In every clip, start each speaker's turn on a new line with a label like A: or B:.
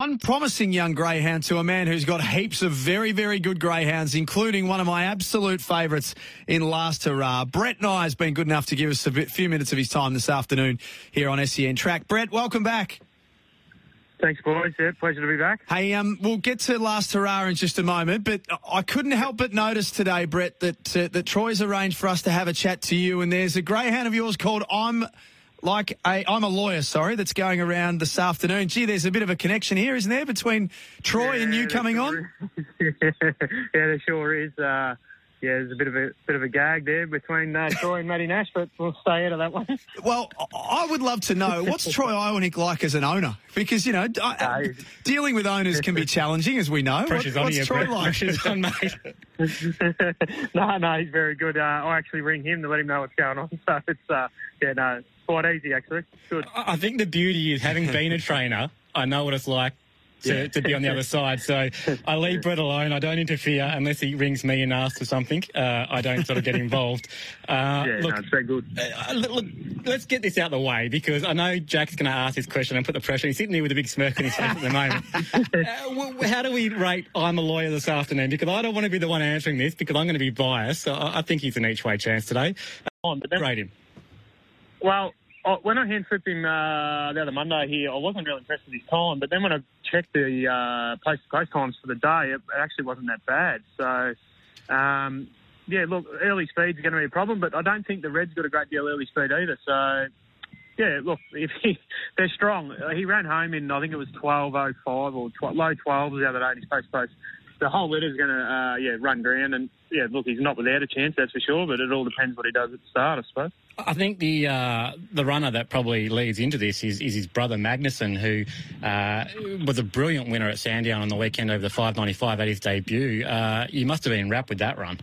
A: unpromising young greyhound to a man who's got heaps of very, very good greyhounds, including one of my absolute favourites in Last Hurrah. Brett Nye has been good enough to give us a bit, few minutes of his time this afternoon here on SEN Track. Brett, welcome back.
B: Thanks, boys. Yeah, pleasure to be back.
A: Hey, um, we'll get to Last Hurrah in just a moment, but I couldn't help but notice today, Brett, that uh, that Troy's arranged for us to have a chat to you, and there's a greyhound of yours called I'm like a, I'm a lawyer, sorry, that's going around this afternoon. Gee, there's a bit of a connection here, isn't there, between Troy
B: yeah,
A: and you coming
B: sure
A: on?
B: yeah, there sure is. Uh, yeah, there's a bit of a bit of a gag there between uh, Troy and Matty Nash, but we'll stay out of that one.
A: Well, I would love to know what's Troy Ionic like as an owner, because you know I,
B: No.
A: dealing with owners can be challenging, as we know.
C: Pressure's
A: What-
C: on
A: what's
C: you,
A: Troy
C: Brett.
A: like?
C: Pressure's on, mate.
B: no, no, he's very good. Uh, I actually ring him to let him know what's going on. So it's uh, yeah, no, it's quite easy actually. Good.
C: I think the beauty is having been a trainer, I know what it's like to, to be on the other side. So I leave Brett alone. I don't interfere unless he rings me and asks for something. Uh, I don't sort of get involved. Uh,
B: Yeah,
C: look,
B: no, very good.
C: uh, look, look, let's get this out of the way because I know Jack's going to ask this question and put the pressure. He's sitting there with a big smirk on his face at the moment. uh, how do we rate I'm a lawyer this afternoon? Because I don't want to be the one answering this because I'm going to be biased. So I, I think he's an each way chance today.
B: On, but
C: Rate him.
B: well, I, when I hand slipped him uh, the other Monday here, I wasn't really impressed with his time. But then when I checked the uh, post-to-post times for the day, it, actually wasn't that bad. So, um, yeah, look, early speed's going to be a problem, but I don't think the Reds got a great deal early speed either. So, yeah, look, if he, they're strong. He ran home in, I think it was 12.05 or tw- low 12s the other day in his post-post. The whole litter's going to, uh, yeah, run ground. And, yeah, look, he's not without a chance, that's for sure, but it all depends what he does at the start, I suppose.
C: I think the uh, the runner that probably leads into this is, is his brother Magnuson, who uh, was a brilliant winner at Sandown on the weekend over the 595 at his debut. Uh, you must have been wrapped with that run.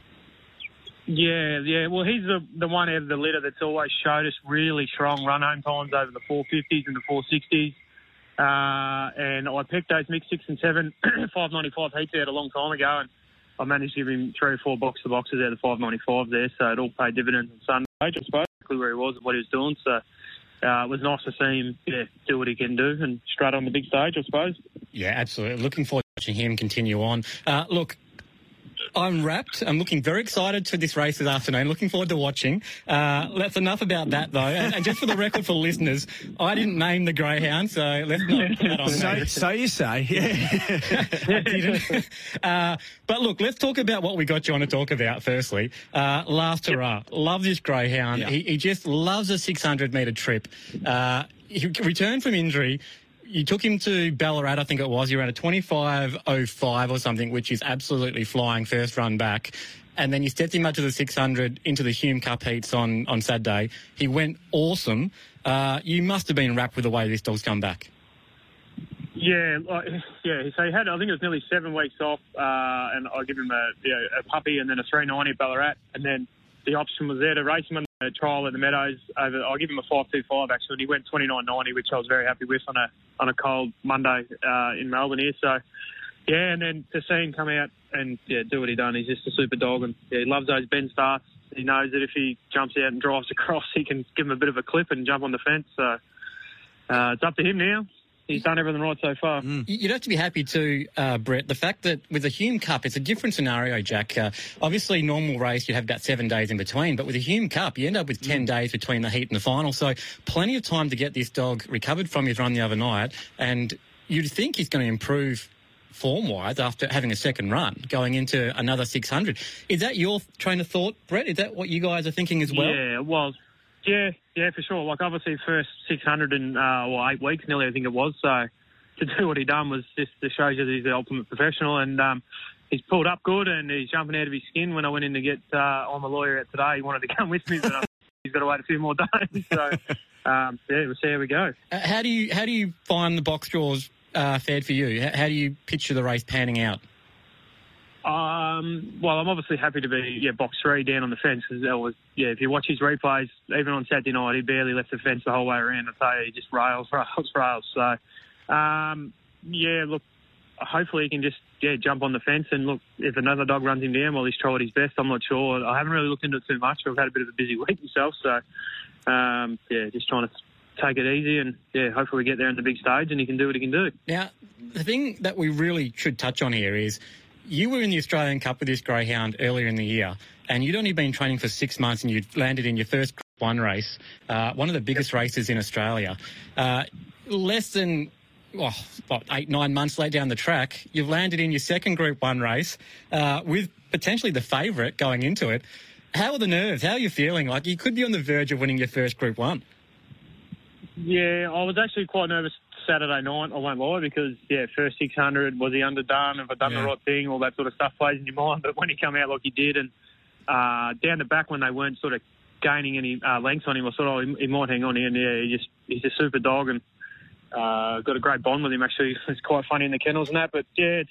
B: Yeah, yeah. Well, he's the the one out of the litter that's always showed us really strong run home times over the 450s and the 460s. Uh, and I picked those mixed six and seven 595 heats out a long time ago, and I managed to give him three or four box to boxes out of the 595 there, so it all paid dividends on Sunday. I suppose where he was and what he was doing. So uh, it was nice to see him yeah, do what he can do and strut on the big stage, I suppose.
C: Yeah, absolutely. Looking forward to watching him continue on. Uh, look, I'm wrapped. I'm looking very excited for this race this afternoon. Looking forward to watching. Uh, that's enough about that, though. And, and just for the record for listeners, I didn't name the greyhound, so let's not put that on
A: So, so you say, yeah.
C: I didn't. Uh, but look, let's talk about what we got you on to talk about firstly. Uh, last hurrah. Love this greyhound.
A: Yeah.
C: He, he just loves a 600 metre trip. Uh, he returned from injury. You took him to Ballarat, I think it was. You ran a 25.05 or something, which is absolutely flying first run back. And then you stepped him up to the 600 into the Hume Cup heats on, on Saturday. He went awesome. Uh, you must have been wrapped with the way this dog's come back.
B: Yeah, like, yeah. So he had, I think it was nearly seven weeks off, uh, and I give him a, you know, a puppy and then a 390 at Ballarat, and then the option was there to race him the trial at the Meadows. Over, I'll give him a 525 actually, he went 29.90, which I was very happy with on a on a cold Monday uh, in Melbourne here. So. Yeah, and then to see him come out and yeah, do what he done, he's just a super dog, and yeah, he loves those bend starts. He knows that if he jumps out and drives across, he can give him a bit of a clip and jump on the fence. So uh, it's up to him now. He's done everything right so far.
C: You- You'd have to be happy too, uh, Brett. The fact that with the Hume Cup, it's a different scenario, Jack. Uh, obviously, normal race, you'd have about seven days in between, but with the Hume Cup, you end up with 10 days between the heat and the final. So, plenty of time to get this dog recovered from his run the other night. And you'd think he's going to improve form wise after having a second run going into another 600. Is that your train of thought, Brett? Is that what you guys are thinking as well?
B: Yeah, it was. Yeah, yeah, for sure. Like obviously, first 600 in uh, well eight weeks nearly, I think it was. So to do what he done was just to show you that he's the ultimate professional, and um, he's pulled up good, and he's jumping out of his skin. When I went in to get uh, on the lawyer today, he wanted to come with me, but uh, he's got to wait a few more days. So um, yeah, we'll see how we go.
C: Uh, How do you how do you find the box draws uh, fared for you? How, how do you picture the race panning out?
B: Um, well, I'm obviously happy to be yeah box three down on the fence because that was yeah. If you watch his replays, even on Saturday night, he barely left the fence the whole way around. I tell you, he just rails, rails, rails. So um, yeah, look, hopefully he can just yeah jump on the fence and look if another dog runs him down, well he's tried his best. I'm not sure. I haven't really looked into it too much. I've had a bit of a busy week myself, so um, yeah, just trying to take it easy, and yeah, hopefully we get there in the big stage, and he can do what he can do.
C: Now, the thing that we really should touch on here is you were in the Australian Cup with this greyhound earlier in the year, and you'd only been training for six months, and you'd landed in your first Group One race, uh, one of the biggest races in Australia. Uh, less than oh, what, eight, nine months late down the track, you've landed in your second Group One race uh, with potentially the favourite going into it. How are the nerves? How are you feeling? Like you could be on the verge of winning your first Group One.
B: Yeah, I was actually quite nervous Saturday night. I won't lie because yeah, first 600 was he underdone? Have I done
C: Yeah.
B: the right thing? All that sort of stuff plays in your mind. But when he come out like he did, and uh, down the back when they weren't sort of gaining any uh, lengths on him, I thought, oh, he, he might hang on here. And yeah, he just he's a super dog and uh, got a great bond with him. Actually, it's quite funny in the kennels and that. But yeah, it's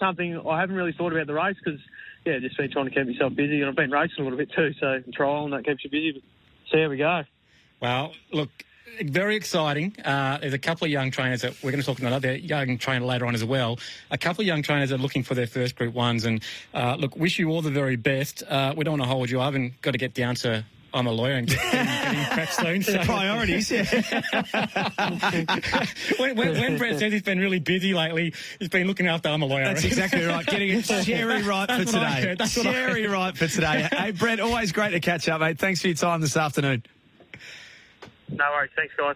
B: something I haven't really thought about the race because yeah, just been trying to keep myself busy, and I've been racing a little bit too. So trial and that keeps you busy. But so how we go.
C: Well, look, very exciting. Uh, there's a couple of young trainers that we're going to talk to another young trainer later on as well. A couple of young trainers are looking for their first Group Ones, and uh, look, wish you all the very best. Uh, we don't want to hold you up, and got to get down to. I'm a lawyer and getting, getting prepped soon. So.
A: Priorities, yeah.
C: when, when, when Brett says he's been really busy lately, he's been looking after I'm a lawyer.
A: That's exactly right. Getting it cherry right for
C: I
A: today. Cherry right for today. Hey, Brett, always great to catch up, mate. Thanks for your time this afternoon.
B: No worries. Thanks, guys.